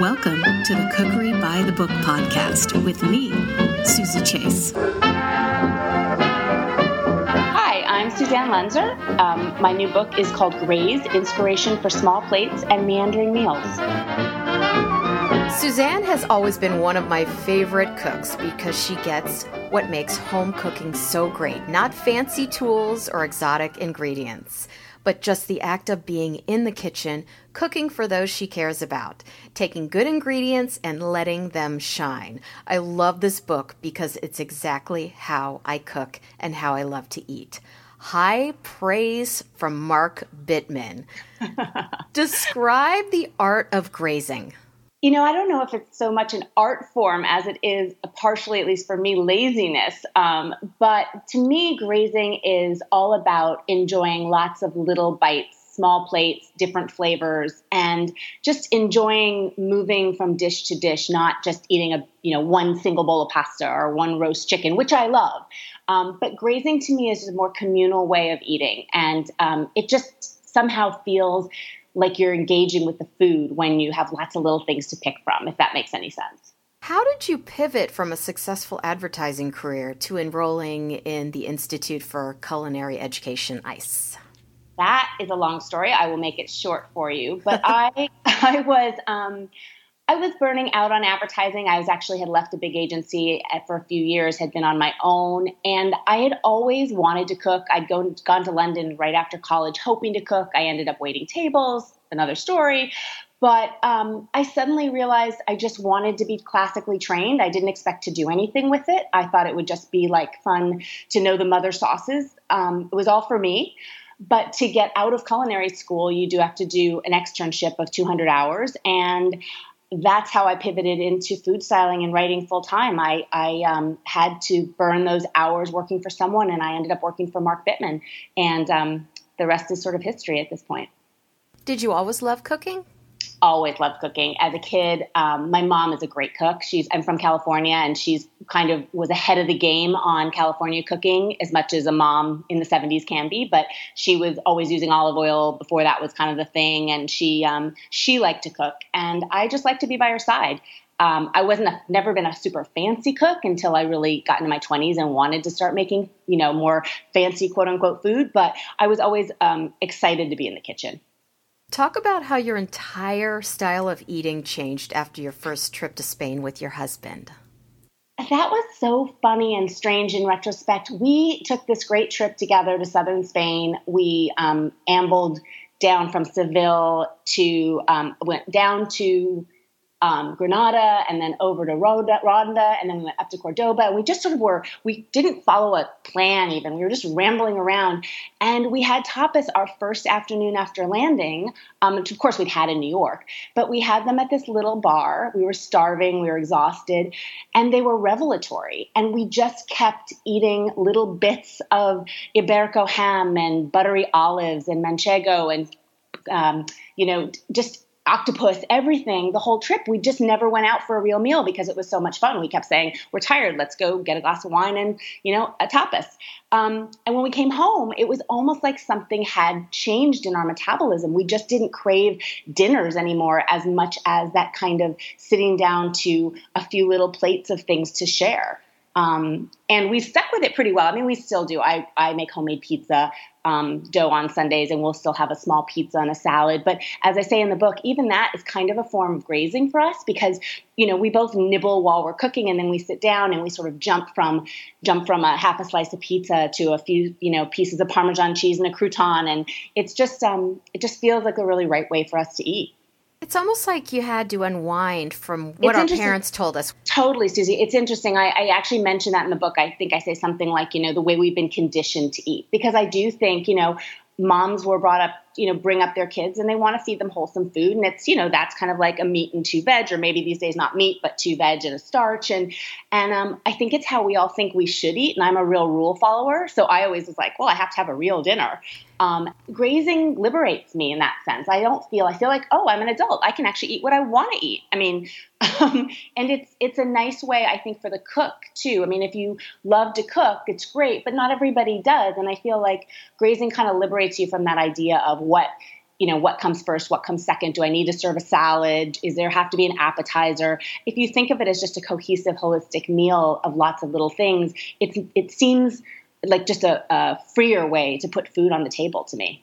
Welcome to the Cookery by the Book podcast with me, Suzy Chase. Hi, I'm Suzanne Lenzer. Um, my new book is called Graze Inspiration for Small Plates and Meandering Meals. Suzanne has always been one of my favorite cooks because she gets what makes home cooking so great. Not fancy tools or exotic ingredients, but just the act of being in the kitchen, cooking for those she cares about, taking good ingredients and letting them shine. I love this book because it's exactly how I cook and how I love to eat. High praise from Mark Bittman. Describe the art of grazing. You know, I don't know if it's so much an art form as it is partially, at least for me, laziness. Um, but to me, grazing is all about enjoying lots of little bites, small plates, different flavors, and just enjoying moving from dish to dish, not just eating a you know one single bowl of pasta or one roast chicken, which I love. Um, but grazing to me is a more communal way of eating, and um, it just somehow feels like you're engaging with the food when you have lots of little things to pick from, if that makes any sense. How did you pivot from a successful advertising career to enrolling in the Institute for Culinary Education, ICE? That is a long story. I will make it short for you. But I, I was, um, I was burning out on advertising. I was actually had left a big agency for a few years, had been on my own, and I had always wanted to cook. I'd go, gone to London right after college hoping to cook. I ended up waiting tables, another story. But um, I suddenly realized I just wanted to be classically trained. I didn't expect to do anything with it. I thought it would just be like fun to know the mother sauces. Um, it was all for me. But to get out of culinary school, you do have to do an externship of 200 hours. And that's how I pivoted into food styling and writing full time. I, I um, had to burn those hours working for someone, and I ended up working for Mark Bittman. And um, the rest is sort of history at this point. Did you always love cooking? Always loved cooking. As a kid, um, my mom is a great cook. She's I'm from California, and she's kind of was ahead of the game on California cooking as much as a mom in the 70s can be. But she was always using olive oil before that was kind of the thing, and she um, she liked to cook, and I just like to be by her side. Um, I wasn't a, never been a super fancy cook until I really got into my 20s and wanted to start making you know more fancy quote unquote food. But I was always um, excited to be in the kitchen. Talk about how your entire style of eating changed after your first trip to Spain with your husband. That was so funny and strange in retrospect. We took this great trip together to southern Spain. We um, ambled down from Seville to, um, went down to um, Granada and then over to Ronda, and then we went up to Cordoba. And we just sort of were, we didn't follow a plan even. We were just rambling around. And we had tapas our first afternoon after landing, um, which of course we'd had in New York, but we had them at this little bar. We were starving, we were exhausted, and they were revelatory. And we just kept eating little bits of Iberico ham and buttery olives and manchego and um, you know, just octopus, everything, the whole trip. We just never went out for a real meal because it was so much fun. We kept saying, "We're tired. Let's go get a glass of wine and you know a tapas." Um, and when we came home, it was almost like something had changed in our metabolism. We just didn't crave dinners anymore as much as that kind of sitting down to a few little plates of things to share. Um, and we've stuck with it pretty well. I mean, we still do. I, I make homemade pizza um, dough on Sundays, and we'll still have a small pizza and a salad. But as I say in the book, even that is kind of a form of grazing for us because you know we both nibble while we're cooking, and then we sit down and we sort of jump from jump from a half a slice of pizza to a few you know pieces of Parmesan cheese and a crouton, and it's just um, it just feels like a really right way for us to eat. It's almost like you had to unwind from what our parents told us. Totally, Suzy. It's interesting. I, I, actually mentioned that in the book. I think I say something like, you know, the way we've been conditioned to eat. Because I do think, you know, moms were brought up, you know, bring up their kids and they want to feed them wholesome food. And it's, you know, that's kind of like a meat and two veg, or maybe these days not meat, but two veg and a starch. And and um, I think it's how we all think we should eat. And I'm a real rule follower. So I always was like, well, I have to have a real dinner. Um, grazing liberates me in that sense. I don't feel, I feel like, oh, I'm an adult. I can actually eat what I want to eat. I mean, um, and it's, it's a nice way, I think, for the cook too. I mean, if you love to cook, it's great, but not everybody does. And I feel like grazing kind of liberates you from that idea of what you know what comes first what comes second do i need to serve a salad is there have to be an appetizer if you think of it as just a cohesive holistic meal of lots of little things it's it seems like just a, a freer way to put food on the table to me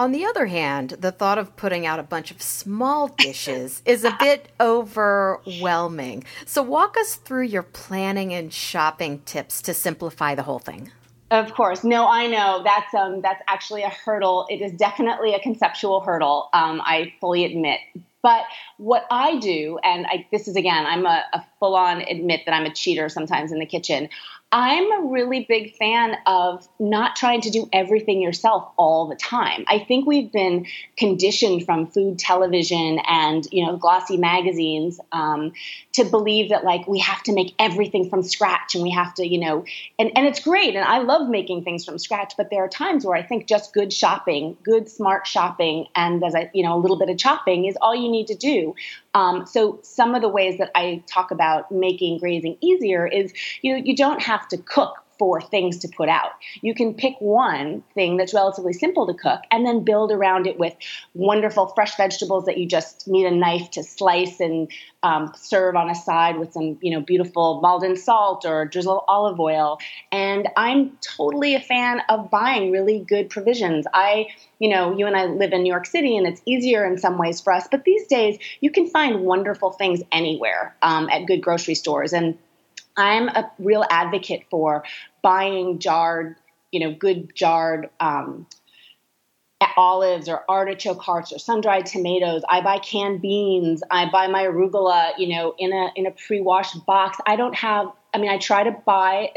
on the other hand, the thought of putting out a bunch of small dishes is a bit overwhelming. So, walk us through your planning and shopping tips to simplify the whole thing. Of course. No, I know that's um, that's actually a hurdle. It is definitely a conceptual hurdle. Um, I fully admit. But what I do, and I, this is again, I'm a, a full on admit that I'm a cheater sometimes in the kitchen. I'm a really big fan of not trying to do everything yourself all the time. I think we've been conditioned from food television and you know glossy magazines um, to believe that like we have to make everything from scratch and we have to you know and and it's great and I love making things from scratch. But there are times where I think just good shopping, good smart shopping, and as I you know a little bit of chopping is all you need to do. Um, so some of the ways that I talk about making grazing easier is you know you don't have to cook for things to put out. You can pick one thing that's relatively simple to cook and then build around it with wonderful fresh vegetables that you just need a knife to slice and um, serve on a side with some, you know, beautiful Maldon salt or drizzle olive oil. And I'm totally a fan of buying really good provisions. I, you know, you and I live in New York City and it's easier in some ways for us, but these days you can find wonderful things anywhere um, at good grocery stores. And I'm a real advocate for buying jarred, you know, good jarred um, olives or artichoke hearts or sun-dried tomatoes. I buy canned beans. I buy my arugula, you know, in a in a pre-washed box. I don't have. I mean, I try to buy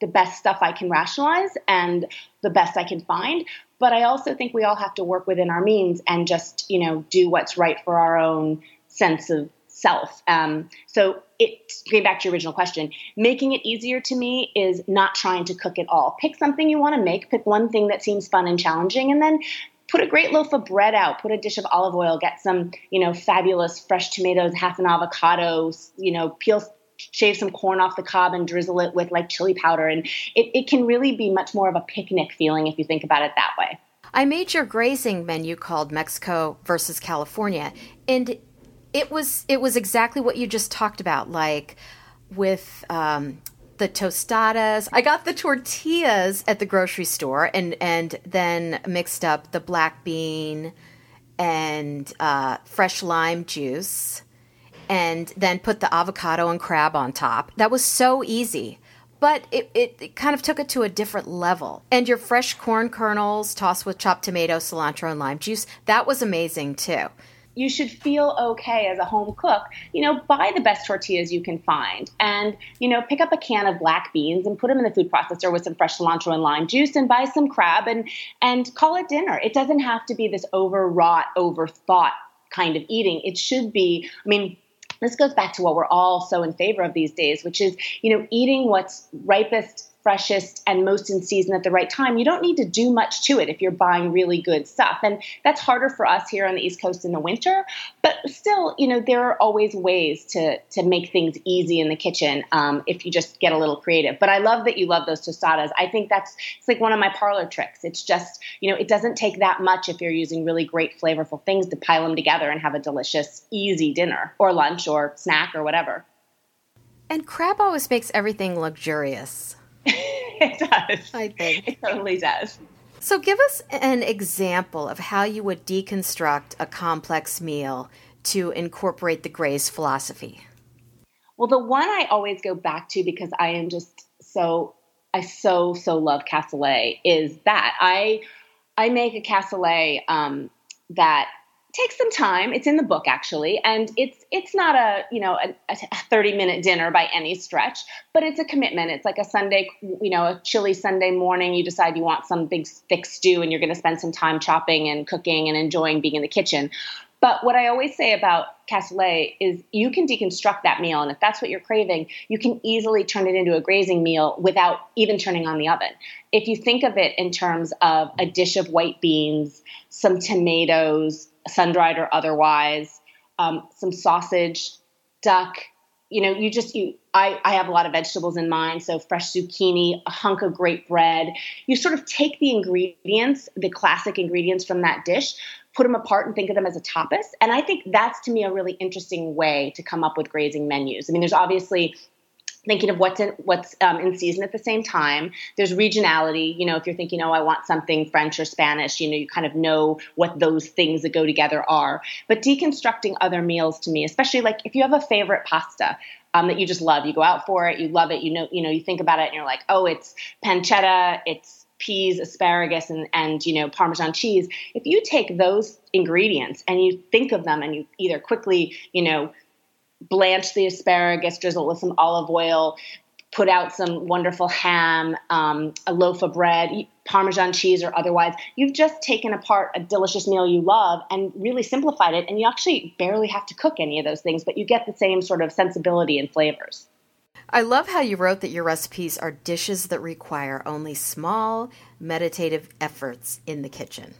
the best stuff I can rationalize and the best I can find. But I also think we all have to work within our means and just, you know, do what's right for our own sense of self. Um, so it getting back to your original question, making it easier to me is not trying to cook it all. Pick something you want to make, pick one thing that seems fun and challenging, and then put a great loaf of bread out, put a dish of olive oil, get some, you know, fabulous fresh tomatoes, half an avocado, you know, peel shave some corn off the cob and drizzle it with like chili powder and it, it can really be much more of a picnic feeling if you think about it that way. I made your grazing menu called Mexico versus California and it was it was exactly what you just talked about, like with um, the tostadas. I got the tortillas at the grocery store, and and then mixed up the black bean and uh, fresh lime juice, and then put the avocado and crab on top. That was so easy. But it, it, it, kind of took it to a different level. And your fresh corn kernels tossed with chopped tomato, cilantro, and lime juice, that was amazing too you should feel okay as a home cook. You know, buy the best tortillas you can find and, you know, pick up a can of black beans and put them in the food processor with some fresh cilantro and lime juice and buy some crab and and call it dinner. It doesn't have to be this overwrought, overthought kind of eating. It should be, I mean, this goes back to what we're all so in favor of these days, which is, you know, eating what's ripest freshest and most in season at the right time, you don't need to do much to it if you're buying really good stuff. And that's harder for us here on the East Coast in the winter. But still, you know, there are always ways to to make things easy in the kitchen um, if you just get a little creative. But I love that you love those tostadas. I think that's it's like one of my parlor tricks. It's just you know, it doesn't take that much if you're using really great flavorful things to pile them together and have a delicious, easy dinner or lunch or snack or whatever. And crab always makes everything luxurious. it does. I think. It totally does. So, give us an example of how you would deconstruct a complex meal to incorporate the Graze philosophy. Well, the one I always go back to because I am just so I so so love cassoulet is that I I make a cassoulet um, that takes some time. It's in the book actually, and it's it's not a you know a, a, thirty minute dinner by any stretch, but it's a commitment. It's like a Sunday, you know, a chilly Sunday morning. You decide you want some big thick stew, and you're going to spend some time chopping and cooking and enjoying being in the kitchen. But what I always say about cassoulet is you can deconstruct that meal, and if that's what you're craving, you can easily turn it into a grazing meal without even turning on the oven. If you think of it in terms of a dish of white beans, some tomatoes, sun dried or otherwise, um, some sausage, duck. You know, you just you. I, I have a lot of vegetables in mind, so fresh zucchini, a hunk of great bread. You sort of take the ingredients, the classic ingredients from that dish, put them apart and think of them as a tapas. And I think that's to me a really interesting way to come up with grazing menus. I mean, there's obviously thinking of what's in what's um, in season at the same time. There's regionality. You know, if you're thinking, oh, I want something French or Spanish, you know, you kind of know what those things that go together are. But deconstructing other meals to me, especially like if you have a favorite pasta. Um, that you just love, you go out for it, you love it, you know, you know, you think about it, and you're like, oh, it's pancetta, it's peas, asparagus, and, and you know Parmesan cheese. If you take those ingredients and you think of them and you either quickly you know blanch the asparagus, drizzle with some olive oil, put out some wonderful ham, um, a loaf of bread, Parmesan cheese or otherwise. You've just taken apart a delicious meal you love and really simplified it. And you actually barely have to cook any of those things, but you get the same sort of sensibility and flavors. I love how you wrote that your recipes are dishes that require only small, meditative efforts in the kitchen.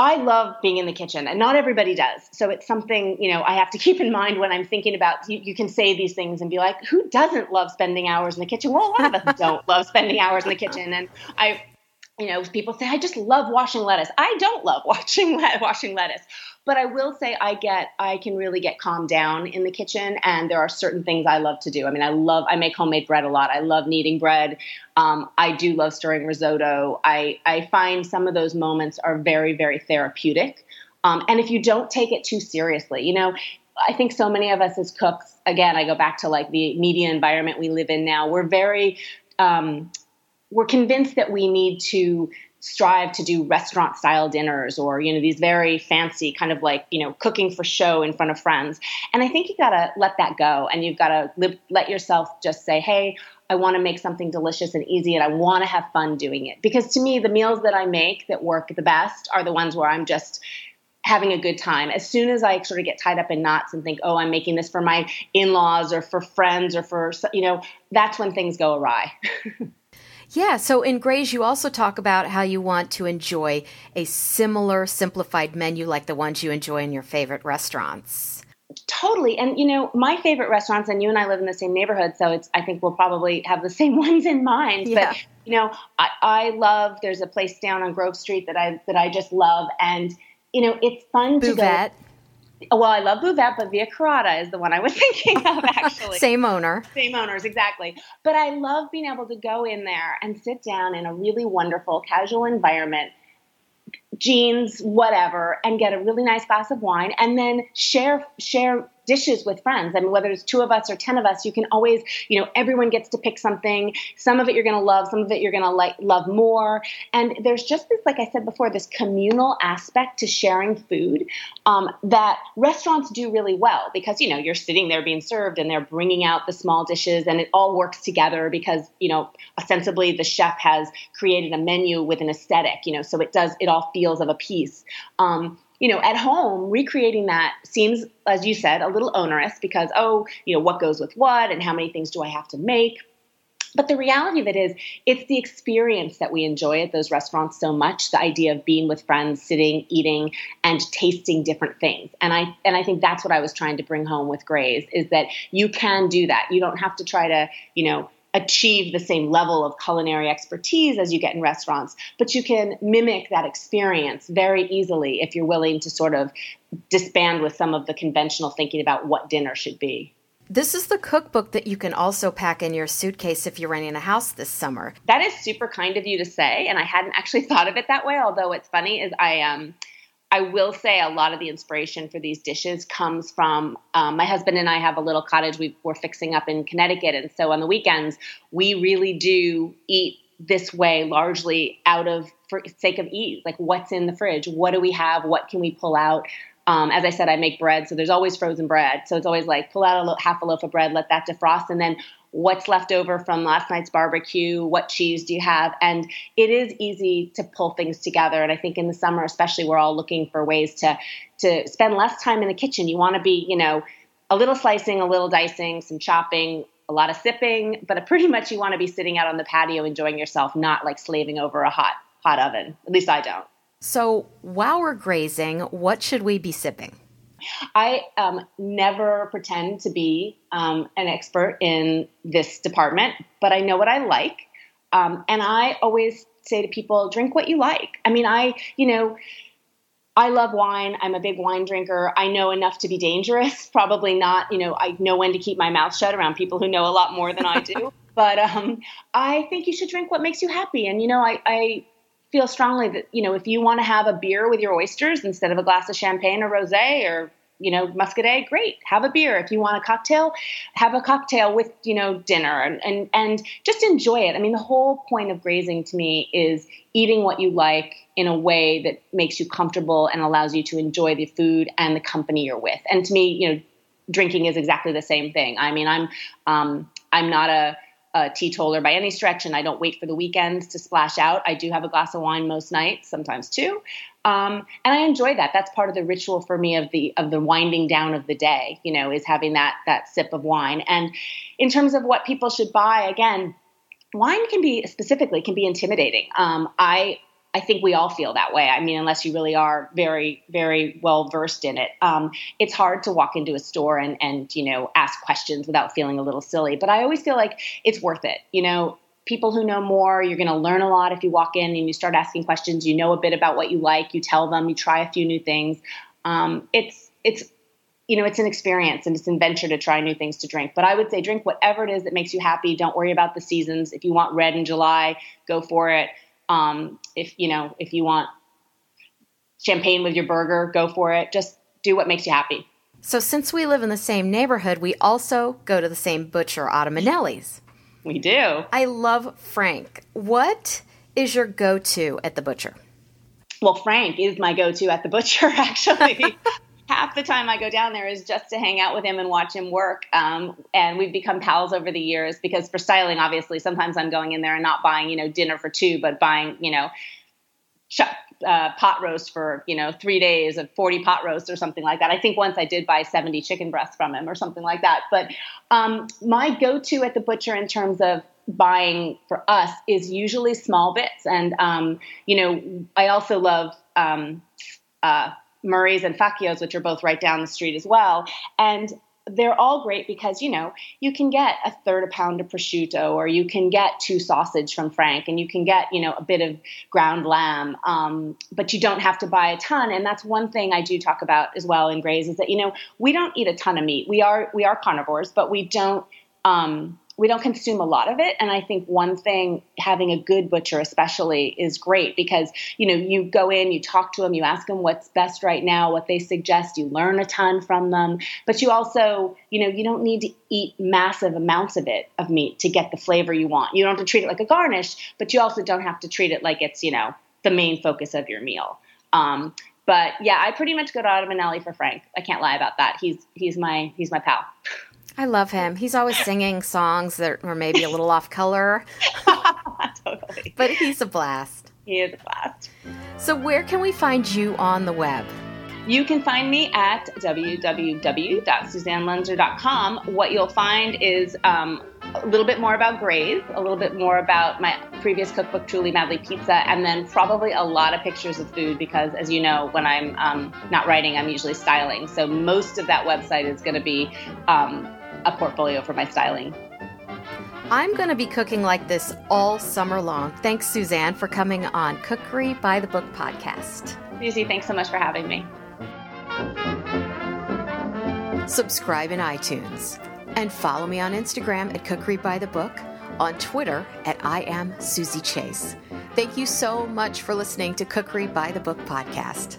I love being in the kitchen, and not everybody does. So it's something you know I have to keep in mind when I'm thinking about. You, you, can say these things and be like, "Who doesn't love spending hours in the kitchen?" Well, a lot of us don't love spending hours in the kitchen, and I, you know, people say I just love washing lettuce. I don't love watching washing lettuce, but I will say I get I can really get calmed down in the kitchen, and there are certain things I love to do. I mean, I love I make homemade bread a lot. I love kneading bread. Um, I do love stirring risotto. I I find some of those moments are very very therapeutic. Um, and if you don't take it too seriously, you know, I think so many of us as cooks, again, I go back to like the media environment we live in now. We're very um, we're convinced that we need to strive to do restaurant style dinners or you know these very fancy kind of like you know cooking for show in front of friends and i think you got to let that go and you've got to let yourself just say hey i want to make something delicious and easy and i want to have fun doing it because to me the meals that i make that work the best are the ones where i'm just having a good time. As soon as I sort of get tied up in knots and think, oh, I'm making this for my in laws or for friends or for, you know, that's when things go awry. Yeah, so in Graze, you also talk about how you want to enjoy a similar simplified menu like the ones you enjoy in your favorite restaurants. Totally. And you know, my favorite restaurants and you and I live in the same neighborhood, so it's I think we'll probably have the same ones in mind. Yeah. But you know, I, I love there's a place down on Grove Street that I that I just love and you know, it's fun Buvette. to go well, I love Buvette, but Via Carota is the one I was thinking of actually. Same owner. Same owners, exactly. But I love being able to go in there and sit down in a really wonderful, casual environment, jeans, whatever, and get a really nice glass of wine and then share share dishes with friends. I mean, whether it's two of us or 10 of us, you can always, you know, everyone gets to pick something. Some of it you're going to love, some of it you're going to like love more. And there's just this, like I said before, this communal aspect to sharing food um, that restaurants do really well because, you know, you're sitting there being served and they're bringing out the small dishes and it all works together because, you know, ostensibly the chef has created a menu with an aesthetic, you know, so it does, it all feels of a piece. Um, you know, at home, recreating that seems, as you said, a little onerous because, oh, you know, what goes with what and how many things do I have to make? But the reality of it is, it's the experience that we enjoy at those restaurants so much. The idea of being with friends, sitting, eating, and tasting different things. And I and I think that's what I was trying to bring home with Graze is that you can do that. You don't have to try to, you know, achieve the same level of culinary expertise as you get in restaurants, but you can mimic that experience very easily if you're willing to sort of disband with some of the conventional thinking about what dinner should be. This is the cookbook that you can also pack in your suitcase if you're renting a house this summer. That is super kind of you to say, and I hadn't actually thought of it that way. Although it's funny is I um I will say a lot of the inspiration for these dishes comes from um, my husband and I have a little cottage we, we're fixing up in Connecticut. And so on the weekends, we really do eat this way largely out of for sake of ease. Like what's in the fridge? What do we have? What can we pull out? Um, as I said, I make bread, so there's always frozen bread. So it's always like pull out a lo- half a loaf of bread, let that defrost, and then what's left over from last night's barbecue, what cheese do you have? And it is easy to pull things together. And I think in the summer, especially, we're all looking for ways to to spend less time in the kitchen. You want to be, you know, a little slicing, a little dicing, some chopping, a lot of sipping, but pretty much you want to be sitting out on the patio enjoying yourself, not like slaving over a hot hot oven. At least I don't. So while we're grazing, what should we be sipping? I um, never pretend to be um, an expert in this department, but I know what I like. Um, and I always say to people, drink what you like. I mean, I, you know, I love wine. I'm a big wine drinker. I know enough to be dangerous. Probably not, you know, I know when to keep my mouth shut around people who know a lot more than I do. but um, I think you should drink what makes you happy. And, you know, I, I feel strongly that, you know, if you want to have a beer with your oysters instead of a glass of champagne or rose or you know, muscadet, great. Have a beer. If you want a cocktail, have a cocktail with, you know, dinner and, and, and just enjoy it. I mean, the whole point of grazing to me is eating what you like in a way that makes you comfortable and allows you to enjoy the food and the company you're with. And to me, you know, drinking is exactly the same thing. I mean, I'm, um, I'm not a, a teetotaler by any stretch, and I don't wait for the weekends to splash out. I do have a glass of wine most nights, sometimes two, um, and I enjoy that. That's part of the ritual for me of the of the winding down of the day. You know, is having that that sip of wine. And in terms of what people should buy, again, wine can be specifically can be intimidating. Um, I I think we all feel that way. I mean, unless you really are very, very well versed in it, um, it's hard to walk into a store and, and, you know, ask questions without feeling a little silly. But I always feel like it's worth it. You know, people who know more, you're going to learn a lot if you walk in and you start asking questions. You know a bit about what you like. You tell them. You try a few new things. Um, it's it's you know, it's an experience and it's an adventure to try new things to drink. But I would say drink whatever it is that makes you happy. Don't worry about the seasons. If you want red in July, go for it. Um, if you know, if you want champagne with your burger, go for it. Just do what makes you happy. So, since we live in the same neighborhood, we also go to the same butcher, Otto We do. I love Frank. What is your go to at the butcher? Well, Frank is my go to at the butcher, actually. Half the time I go down there is just to hang out with him and watch him work. Um, and we've become pals over the years because for styling, obviously, sometimes I'm going in there and not buying, you know, dinner for two, but buying, you know, uh, pot roast for you know three days of 40 pot roasts or something like that. I think once i did buy 70 chicken breasts from him or something like that. But um, my go-to at the butcher in terms of buying for us is usually small bits. And um, you know i also love um, uh, Murray's and Faicco's, which are both right down the street as well. And they're all great because you know you can get a third a pound of prosciutto or you can get two sausage from frank and you can get you know a bit of ground lamb um, but you don't have to buy a ton and that's one thing i do talk about as well in graze is that you know we don't eat a ton of meat we are we are carnivores but we don't um, we don't consume a lot of it and i think one thing having a good butcher especially is great because you know you go in you talk to them you ask them what's best right now what they suggest you learn a ton from them but you also you know you don't need to eat massive amounts of it of meat to get the flavor you want you don't have to treat it like a garnish but you also don't have to treat it like it's you know the main focus of your meal um, but yeah, I pretty much go to Ottomanelli for Frank. I can't lie about that. He's he's my he's my pal. I love him. He's always singing songs that were maybe a little off color. totally. But he's a blast. He is a blast. So, where can we find you on the web? You can find me at www.suzannelenzer.com. What you'll find is um, a little bit more about Graze, a little bit more about my previous cookbook, Truly Madly Pizza, and then probably a lot of pictures of food because, as you know, when I'm um, not writing, I'm usually styling. So most of that website is going to be um, a portfolio for my styling. I'm going to be cooking like this all summer long. Thanks, Suzanne, for coming on Cookery by the Book podcast. Suzy, thanks so much for having me. Subscribe in iTunes and follow me on Instagram at Cookery by the Book, on Twitter at I am Suzy Chase. Thank you so much for listening to Cookery by the Book podcast.